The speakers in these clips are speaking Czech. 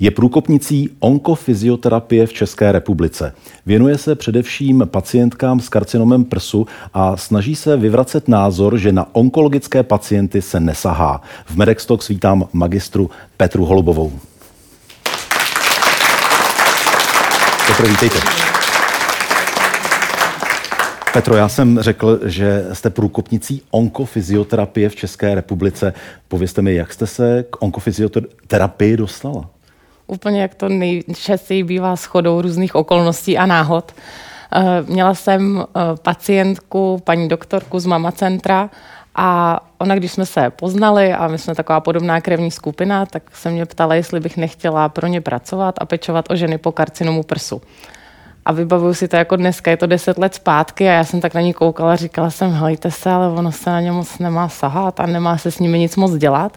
Je průkopnicí onkofyzioterapie v České republice. Věnuje se především pacientkám s karcinomem prsu a snaží se vyvracet názor, že na onkologické pacienty se nesahá. V Medextox vítám magistru Petru Holubovou. Petro, vítejte. Petro, já jsem řekl, že jste průkopnicí onkofyzioterapie v České republice. Povězte mi, jak jste se k onkofyzioterapii dostala? Úplně jak to nejčastěji bývá shodou různých okolností a náhod. Eh, měla jsem eh, pacientku, paní doktorku z Mama Centra a ona, když jsme se poznali a my jsme taková podobná krevní skupina, tak se mě ptala, jestli bych nechtěla pro ně pracovat a pečovat o ženy po karcinomu prsu. A vybavuju si to jako dneska, je to deset let zpátky a já jsem tak na ní koukala, říkala jsem, helejte se, ale ono se na ně moc nemá sahat a nemá se s nimi nic moc dělat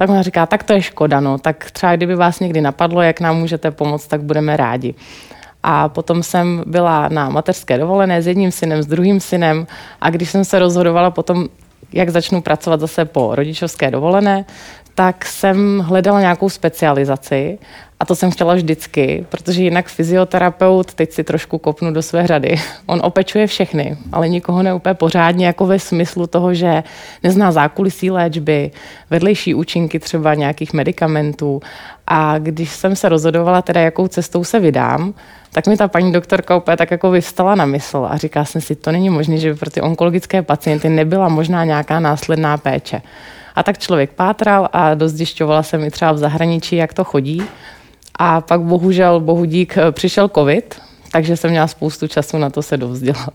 tak ona říká, tak to je škoda, no, tak třeba kdyby vás někdy napadlo, jak nám můžete pomoct, tak budeme rádi. A potom jsem byla na mateřské dovolené s jedním synem, s druhým synem. A když jsem se rozhodovala potom, jak začnu pracovat zase po rodičovské dovolené, tak jsem hledala nějakou specializaci a to jsem chtěla vždycky, protože jinak fyzioterapeut, teď si trošku kopnu do své řady, on opečuje všechny, ale nikoho neupé pořádně, jako ve smyslu toho, že nezná zákulisí léčby, vedlejší účinky třeba nějakých medicamentů. A když jsem se rozhodovala teda, jakou cestou se vydám, tak mi ta paní doktorka úplně tak jako vyvstala na mysl a říká jsem si, to není možné, že by pro ty onkologické pacienty nebyla možná nějaká následná péče. A tak člověk pátral a dozdišťovala se mi třeba v zahraničí, jak to chodí. A pak bohužel, bohu dík, přišel covid, takže jsem měla spoustu času na to se dovzdělat.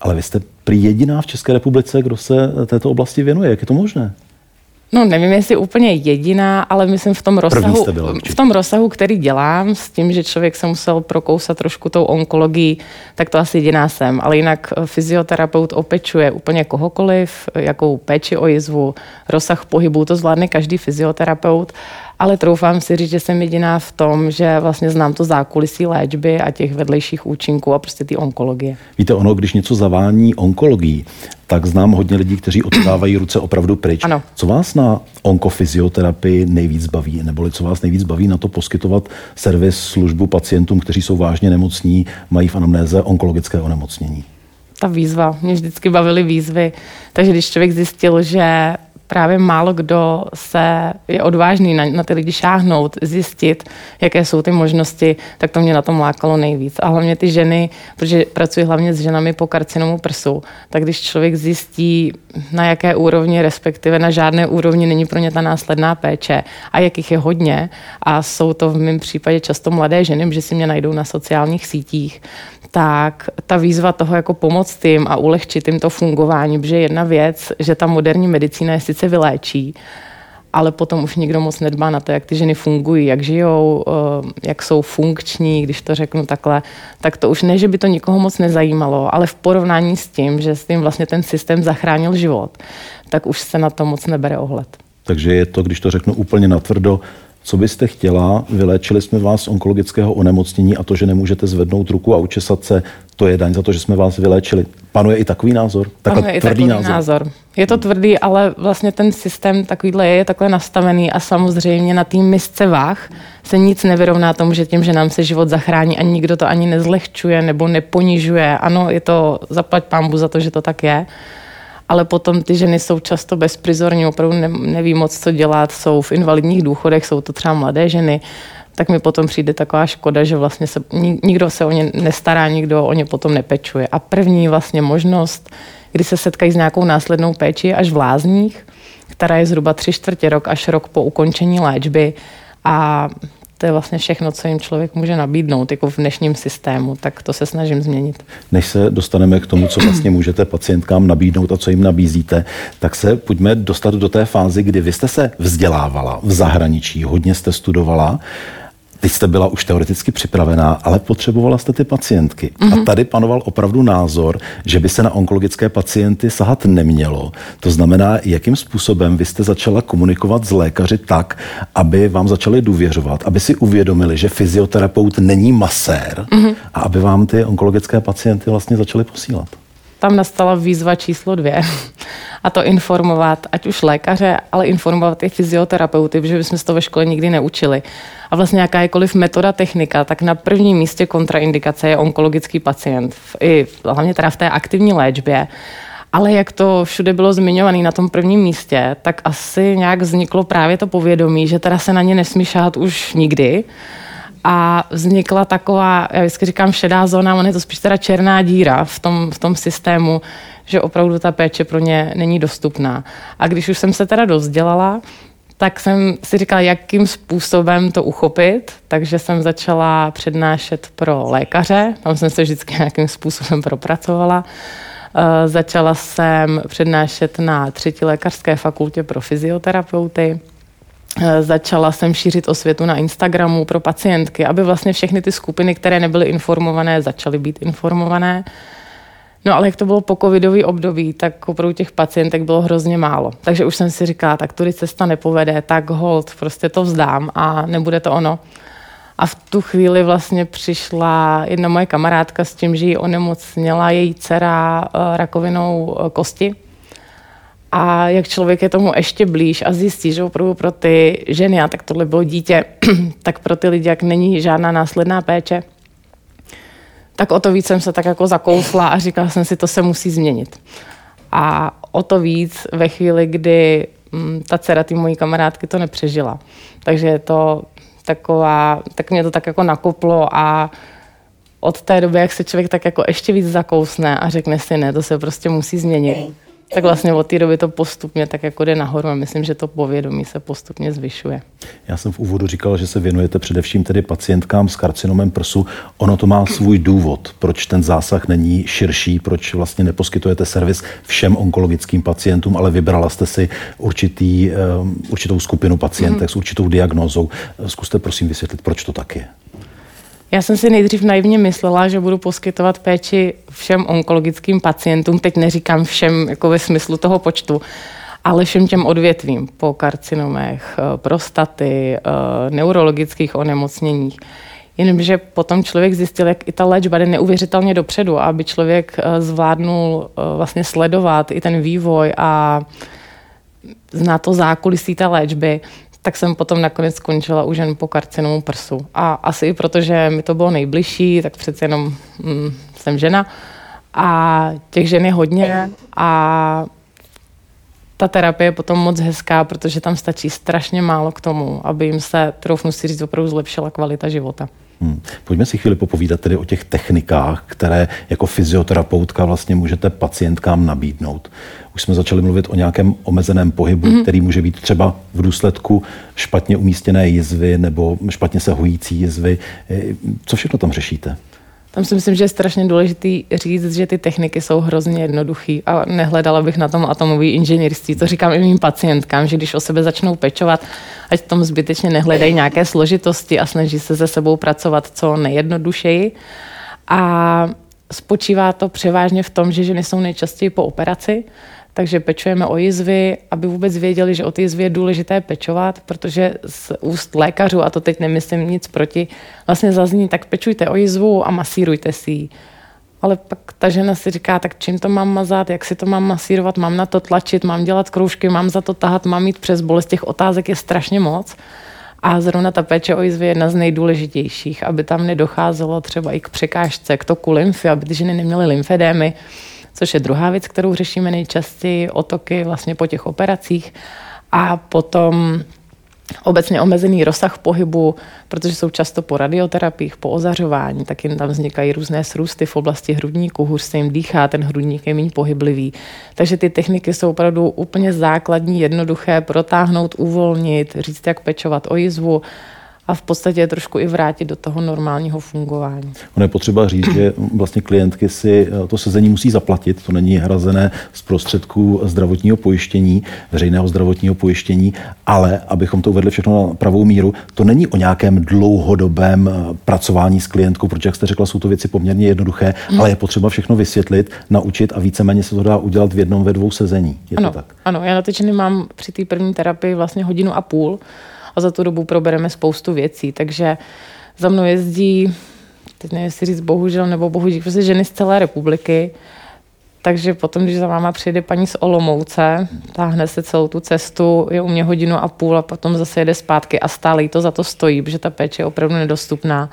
Ale vy jste prý jediná v České republice, kdo se této oblasti věnuje. Jak je to možné? No nevím, jestli úplně jediná, ale myslím v tom rozsahu, byla, v tom rozsahu, který dělám, s tím, že člověk se musel prokousat trošku tou onkologií, tak to asi jediná jsem. Ale jinak fyzioterapeut opečuje úplně kohokoliv, jakou péči o jizvu, rozsah pohybu, to zvládne každý fyzioterapeut ale troufám si říct, že jsem jediná v tom, že vlastně znám to zákulisí léčby a těch vedlejších účinků a prostě ty onkologie. Víte, ono, když něco zavání onkologii, tak znám hodně lidí, kteří oddávají ruce opravdu pryč. Ano. Co vás na onkofyzioterapii nejvíc baví, neboli co vás nejvíc baví na to poskytovat servis, službu pacientům, kteří jsou vážně nemocní, mají v anamnéze onkologické onemocnění? Ta výzva, mě vždycky bavily výzvy, takže když člověk zjistil, že právě málo kdo se je odvážný na, na ty lidi šáhnout, zjistit, jaké jsou ty možnosti, tak to mě na tom lákalo nejvíc. A hlavně ty ženy, protože pracuji hlavně s ženami po karcinomu prsu, tak když člověk zjistí, na jaké úrovni, respektive na žádné úrovni není pro ně ta následná péče a jakých je hodně, a jsou to v mém případě často mladé ženy, že si mě najdou na sociálních sítích, tak ta výzva toho jako pomoct jim a ulehčit jim to fungování, protože jedna věc, že ta moderní medicína je sice vyléčí, ale potom už nikdo moc nedbá na to, jak ty ženy fungují, jak žijou, eh, jak jsou funkční, když to řeknu takhle, tak to už ne, že by to nikoho moc nezajímalo, ale v porovnání s tím, že s tím vlastně ten systém zachránil život, tak už se na to moc nebere ohled. Takže je to, když to řeknu úplně natvrdo, co byste chtěla? Vyléčili jsme vás z onkologického onemocnění a to, že nemůžete zvednout ruku a učesat se, to je daň za to, že jsme vás vyléčili. Panuje i takový názor? Takový Panuje tvrdý i takový názor. názor. Je to tvrdý, ale vlastně ten systém takovýhle je, je takhle nastavený a samozřejmě na té misce váh se nic nevyrovná tomu, že tím, že nám se život zachrání a nikdo to ani nezlehčuje nebo neponižuje. Ano, je to zaplať pámbu za to, že to tak je, ale potom ty ženy jsou často bezprizorní, opravdu ne, neví moc, co dělat, jsou v invalidních důchodech, jsou to třeba mladé ženy, tak mi potom přijde taková škoda, že vlastně se, nikdo se o ně nestará, nikdo o ně potom nepečuje. A první vlastně možnost, kdy se setkají s nějakou následnou péči až v lázních, která je zhruba tři čtvrtě rok až rok po ukončení léčby a to je vlastně všechno, co jim člověk může nabídnout jako v dnešním systému, tak to se snažím změnit. Než se dostaneme k tomu, co vlastně můžete pacientkám nabídnout a co jim nabízíte, tak se pojďme dostat do té fázy, kdy vy jste se vzdělávala v zahraničí, hodně jste studovala. Teď jste byla už teoreticky připravená, ale potřebovala jste ty pacientky. Mm-hmm. A mhm. tady panoval opravdu názor, že by se na onkologické pacienty sahat nemělo. To znamená, jakým způsobem vy jste začala komunikovat s lékaři tak, aby vám začali důvěřovat, aby si uvědomili, že fyzioterapeut není masér mm-hmm. a aby vám ty onkologické pacienty vlastně začaly posílat tam nastala výzva číslo dvě. A to informovat, ať už lékaře, ale informovat i fyzioterapeuty, protože bychom se to ve škole nikdy neučili. A vlastně jakákoliv metoda, technika, tak na prvním místě kontraindikace je onkologický pacient. I hlavně teda v té aktivní léčbě. Ale jak to všude bylo zmiňované na tom prvním místě, tak asi nějak vzniklo právě to povědomí, že teda se na ně nesmí šáhat už nikdy a vznikla taková, já vždycky říkám šedá zóna, on je to spíš teda černá díra v tom, v tom systému, že opravdu ta péče pro ně není dostupná. A když už jsem se teda dozdělala, tak jsem si říkala, jakým způsobem to uchopit, takže jsem začala přednášet pro lékaře, tam jsem se vždycky nějakým způsobem propracovala. Uh, začala jsem přednášet na třetí lékařské fakultě pro fyzioterapeuty. Eh, začala jsem šířit osvětu na Instagramu pro pacientky, aby vlastně všechny ty skupiny, které nebyly informované, začaly být informované. No ale jak to bylo po covidový období, tak opravdu těch pacientek bylo hrozně málo. Takže už jsem si říkala, tak tudy cesta nepovede, tak hold, prostě to vzdám a nebude to ono. A v tu chvíli vlastně přišla jedna moje kamarádka s tím, že ji onemocněla její dcera eh, rakovinou eh, kosti a jak člověk je tomu ještě blíž a zjistí, že opravdu pro ty ženy, a tak tohle bylo dítě, tak pro ty lidi, jak není žádná následná péče, tak o to víc jsem se tak jako zakousla a říkala jsem si, to se musí změnit. A o to víc ve chvíli, kdy mm, ta dcera ty mojí kamarádky to nepřežila. Takže je to taková, tak mě to tak jako nakoplo a od té doby, jak se člověk tak jako ještě víc zakousne a řekne si, ne, to se prostě musí změnit, tak vlastně od té doby to postupně tak jako jde nahoru a myslím, že to povědomí se postupně zvyšuje. Já jsem v úvodu říkal, že se věnujete především tedy pacientkám s karcinomem prsu. Ono to má svůj důvod, proč ten zásah není širší, proč vlastně neposkytujete servis všem onkologickým pacientům, ale vybrala jste si určitý, um, určitou skupinu pacientek mm-hmm. s určitou diagnózou. Zkuste prosím vysvětlit, proč to tak je. Já jsem si nejdřív naivně myslela, že budu poskytovat péči všem onkologickým pacientům. Teď neříkám všem jako ve smyslu toho počtu, ale všem těm odvětvím po karcinomech, eh, prostaty, eh, neurologických onemocněních. Jenomže potom člověk zjistil, jak i ta léčba jde neuvěřitelně dopředu, aby člověk eh, zvládnul vlastně sledovat i ten vývoj a zná to zákulisí té léčby, tak jsem potom nakonec skončila už jen po karcinomu prsu. A asi i protože mi to bylo nejbližší, tak přece jenom mm, jsem žena a těch žen je hodně a ta terapie je potom moc hezká, protože tam stačí strašně málo k tomu, aby jim se, troufnu si říct, opravdu zlepšila kvalita života. Hmm. Pojďme si chvíli popovídat tedy o těch technikách, které jako fyzioterapeutka vlastně můžete pacientkám nabídnout. Už jsme začali mluvit o nějakém omezeném pohybu, hmm. který může být třeba v důsledku špatně umístěné jizvy nebo špatně se hojící jizvy. Co všechno tam řešíte? Tam si myslím, že je strašně důležitý říct, že ty techniky jsou hrozně jednoduché a nehledala bych na tom atomový inženýrství. To říkám i mým pacientkám, že když o sebe začnou pečovat, ať v tom zbytečně nehledají nějaké složitosti a snaží se se sebou pracovat co nejjednodušeji. A spočívá to převážně v tom, že ženy jsou nejčastěji po operaci, takže pečujeme o jizvy, aby vůbec věděli, že o ty jizvy je důležité pečovat, protože z úst lékařů, a to teď nemyslím nic proti, vlastně zazní, tak pečujte o jizvu a masírujte si ji. Ale pak ta žena si říká, tak čím to mám mazat, jak si to mám masírovat, mám na to tlačit, mám dělat kroužky, mám za to tahat, mám mít přes bolest. Těch otázek je strašně moc. A zrovna ta péče o jizvy je jedna z nejdůležitějších, aby tam nedocházelo třeba i k překážce, k toku lymfy, aby ty ženy neměly lymfedémy což je druhá věc, kterou řešíme nejčastěji, otoky vlastně po těch operacích. A potom obecně omezený rozsah pohybu, protože jsou často po radioterapiích, po ozařování, tak jim tam vznikají různé srůsty v oblasti hrudníku, hůř se jim dýchá, ten hrudník je méně pohyblivý. Takže ty techniky jsou opravdu úplně základní, jednoduché, protáhnout, uvolnit, říct, jak pečovat o jizvu, a v podstatě je trošku i vrátit do toho normálního fungování. Ono je potřeba říct, že vlastně klientky si eh, to sezení musí zaplatit, to není hrazené z prostředků zdravotního pojištění, veřejného zdravotního pojištění, ale abychom to uvedli všechno na pravou míru, to není o nějakém dlouhodobém eh, pracování s klientkou, protože, jak jste řekla, jsou to věci poměrně jednoduché, hmm. ale je potřeba všechno vysvětlit, naučit a víceméně se to dá udělat v jednom, ve dvou sezení. Je ano, to tak? ano, já na mám při té první terapii vlastně hodinu a půl a za tu dobu probereme spoustu věcí. Takže za mnou jezdí, teď nevím, jestli říct bohužel nebo bohužel, prostě ženy z celé republiky. Takže potom, když za váma přijde paní z Olomouce, táhne se celou tu cestu, je u mě hodinu a půl a potom zase jede zpátky a stále jí to za to stojí, protože ta péče je opravdu nedostupná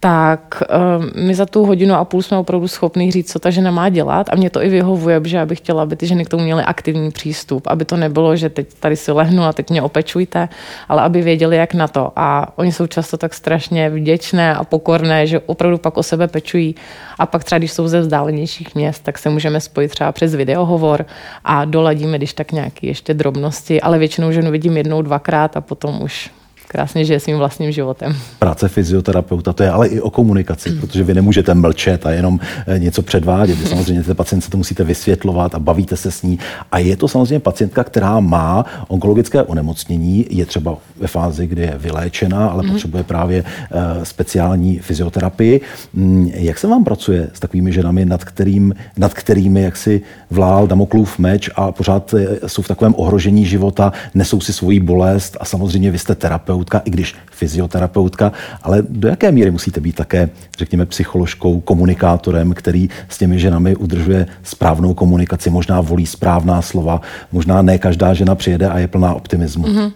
tak um, my za tu hodinu a půl jsme opravdu schopni říct, co ta žena má dělat a mě to i vyhovuje, protože já bych chtěla, aby ty ženy k tomu měly aktivní přístup, aby to nebylo, že teď tady si lehnu a teď mě opečujte, ale aby věděli, jak na to. A oni jsou často tak strašně vděčné a pokorné, že opravdu pak o sebe pečují. A pak třeba, když jsou ze vzdálenějších měst, tak se můžeme spojit třeba přes videohovor a doladíme, když tak nějaké ještě drobnosti, ale většinou ženu vidím jednou, dvakrát a potom už krásně žije svým vlastním životem. Práce fyzioterapeuta, to je ale i o komunikaci, mm. protože vy nemůžete mlčet a jenom eh, něco předvádět. Vy samozřejmě té pacientce to musíte vysvětlovat a bavíte se s ní. A je to samozřejmě pacientka, která má onkologické onemocnění, je třeba ve fázi, kdy je vyléčená, ale mm. potřebuje právě uh, speciální fyzioterapii. Mm, jak se vám pracuje s takovými ženami, nad, kterým, nad kterými jak si vlál Damoklův meč a pořád eh, jsou v takovém ohrožení života, nesou si svoji bolest a samozřejmě vy jste terapeut terapeutka, i když fyzioterapeutka, ale do jaké míry musíte být také, řekněme, psycholožkou, komunikátorem, který s těmi ženami udržuje správnou komunikaci, možná volí správná slova, možná ne každá žena přijede a je plná optimismu. Mm-hmm.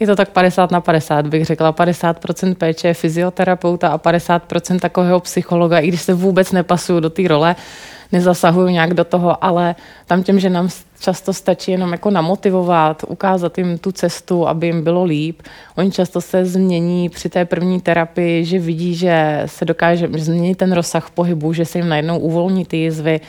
Je to tak 50 na 50, bych řekla. 50% péče je fyzioterapeuta a 50% takového psychologa, i když se vůbec nepasuju do té role, nezasahuju nějak do toho, ale tam těm, že nám často stačí jenom jako namotivovat, ukázat jim tu cestu, aby jim bylo líp. Oni často se změní při té první terapii, že vidí, že se dokáže změnit ten rozsah pohybu, že se jim najednou uvolní ty jizvy.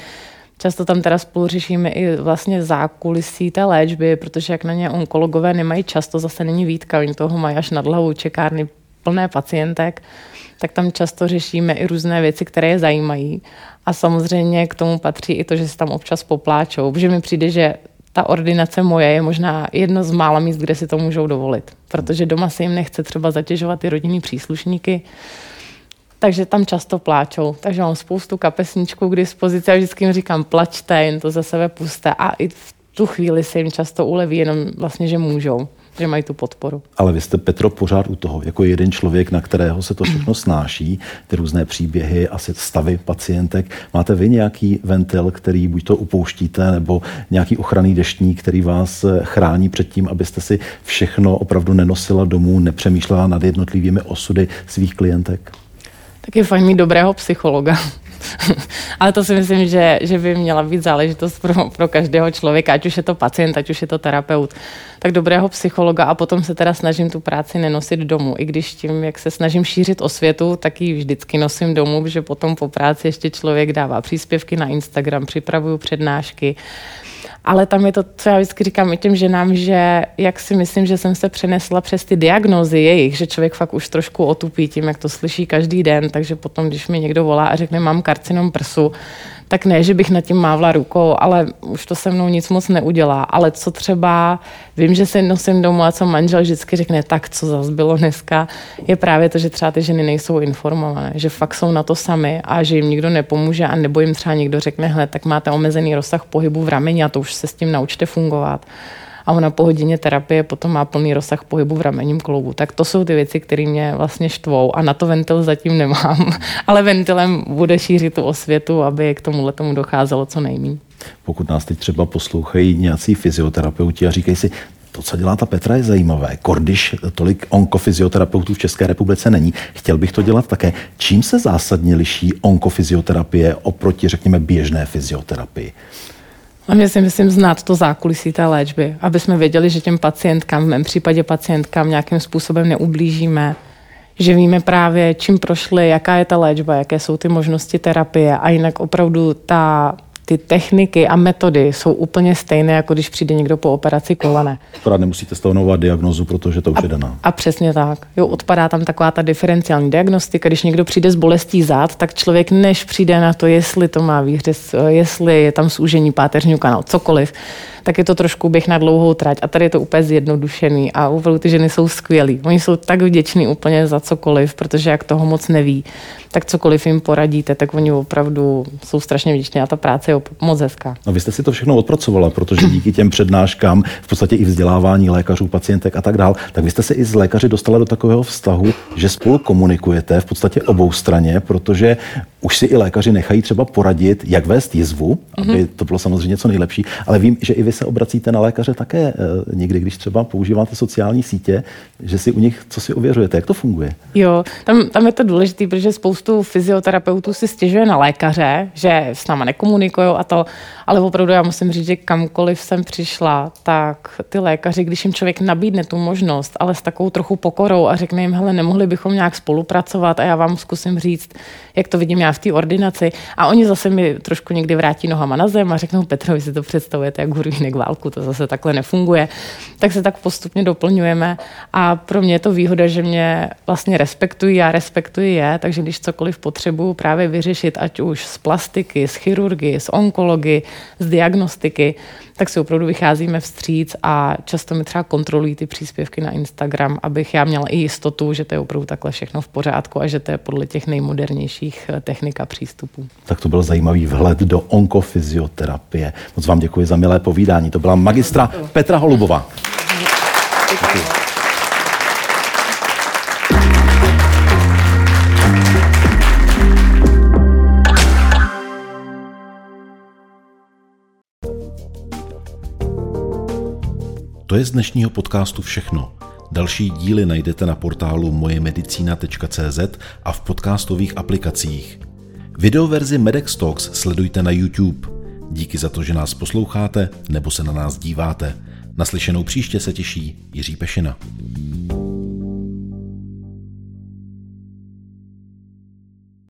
Často tam teda spolu řešíme i vlastně zákulisí té léčby, protože jak na ně onkologové nemají často, zase není výtka, oni toho mají až nad hlavou čekárny plné pacientek, tak tam často řešíme i různé věci, které je zajímají. A samozřejmě k tomu patří i to, že se tam občas popláčou, protože mi přijde, že ta ordinace moje je možná jedno z mála míst, kde si to můžou dovolit. Protože doma se jim nechce třeba zatěžovat ty rodinní příslušníky, takže tam často pláčou. Takže mám spoustu kapesníčků k dispozici a vždycky jim říkám, plačte, jen to za sebe puste. A i v tu chvíli se jim často uleví, jenom vlastně, že můžou že mají tu podporu. Ale vy jste, Petro, pořád u toho, jako jeden člověk, na kterého se to všechno snáší, ty různé příběhy, asi stavy pacientek. Máte vy nějaký ventil, který buď to upouštíte, nebo nějaký ochranný deštník, který vás chrání před tím, abyste si všechno opravdu nenosila domů, nepřemýšlela nad jednotlivými osudy svých klientek? Tak je fajn mít dobrého psychologa. Ale to si myslím, že, že by měla být záležitost pro, pro každého člověka, ať už je to pacient, ať už je to terapeut. Tak dobrého psychologa a potom se teda snažím tu práci nenosit domů. I když tím, jak se snažím šířit osvětu, tak ji vždycky nosím domů, že potom po práci ještě člověk dává příspěvky na Instagram, připravuju přednášky ale tam je to, co já vždycky říkám i těm ženám, že jak si myslím, že jsem se přenesla přes ty diagnózy jejich, že člověk fakt už trošku otupí tím, jak to slyší každý den, takže potom, když mi někdo volá a řekne, mám karcinom prsu, tak ne, že bych nad tím mávla rukou, ale už to se mnou nic moc neudělá. Ale co třeba, vím, že se nosím domů a co manžel vždycky řekne, tak co zase bylo dneska, je právě to, že třeba ty ženy nejsou informované, že fakt jsou na to sami a že jim nikdo nepomůže a nebo jim třeba někdo řekne, hle, tak máte omezený rozsah pohybu v rameni a to už se s tím naučte fungovat a ona po hodině terapie potom má plný rozsah pohybu v ramenním kloubu. Tak to jsou ty věci, které mě vlastně štvou a na to ventil zatím nemám. Ale ventilem bude šířit tu osvětu, aby k tomu tomu docházelo co nejméně. Pokud nás teď třeba poslouchají nějací fyzioterapeuti a říkají si, to, co dělá ta Petra, je zajímavé. Kordiš tolik onkofyzioterapeutů v České republice není. Chtěl bych to dělat také. Čím se zásadně liší onkofyzioterapie oproti, řekněme, běžné fyzioterapii? Hlavně si myslím znát to zákulisí té léčby, aby jsme věděli, že těm pacientkám, v mém případě pacientkám nějakým způsobem neublížíme, že víme právě, čím prošli, jaká je ta léčba, jaké jsou ty možnosti terapie a jinak opravdu ta ty techniky a metody jsou úplně stejné, jako když přijde někdo po operaci kolene. Akorát nemusíte stanovat diagnozu, protože to už a, je daná. A přesně tak. Jo, odpadá tam taková ta diferenciální diagnostika. Když někdo přijde s bolestí zad, tak člověk než přijde na to, jestli to má výhřez, jestli je tam zúžení páteřního kanálu, cokoliv, tak je to trošku běh na dlouhou trať. A tady je to úplně zjednodušený a opravdu ty ženy jsou skvělí. Oni jsou tak vděční úplně za cokoliv, protože jak toho moc neví, tak cokoliv jim poradíte, tak oni opravdu jsou strašně vděční a ta práce je moc hezká. No vy jste si to všechno odpracovala, protože díky těm přednáškám, v podstatě i vzdělávání lékařů, pacientek a tak dál, tak vy jste se i z lékaři dostala do takového vztahu, že spolu komunikujete v podstatě obou straně, protože už si i lékaři nechají třeba poradit, jak vést jizvu, aby mm-hmm. to bylo samozřejmě co nejlepší, ale vím, že i vy se obracíte na lékaře také e, někdy, když třeba používáte sociální sítě, že si u nich co si ověřujete, jak to funguje? Jo, tam, tam je to důležité, protože spoustu fyzioterapeutů si stěžuje na lékaře, že s náma nekomunikují a to, ale opravdu já musím říct, že kamkoliv jsem přišla, tak ty lékaři, když jim člověk nabídne tu možnost, ale s takovou trochu pokorou a řekne jim, hele, nemohli bychom nějak spolupracovat a já vám zkusím říct, jak to vidím já v té ordinaci. A oni zase mi trošku někdy vrátí nohama na zem a řeknou, Petro, vy si to představujete jak hurvínek válku, to zase takhle nefunguje. Tak se tak postupně doplňujeme a pro mě je to výhoda, že mě vlastně respektují, já respektuji je, takže když cokoliv potřebuju právě vyřešit, ať už z plastiky, z chirurgie, z onkologie, z diagnostiky, tak si opravdu vycházíme vstříc a často mi třeba kontrolují ty příspěvky na Instagram, abych já měla i jistotu, že to je opravdu takhle všechno v pořádku a že to je podle těch nejmodernějších eh, technik a přístupů. Tak to byl zajímavý vhled do onkofyzioterapie. Moc vám děkuji za milé povídání. To byla magistra Petra Holubová. Děkuji. To je z dnešního podcastu všechno. Další díly najdete na portálu mojemedicina.cz a v podcastových aplikacích. Videoverzi Medex Talks sledujte na YouTube. Díky za to, že nás posloucháte nebo se na nás díváte. Naslyšenou příště se těší Jiří Pešina.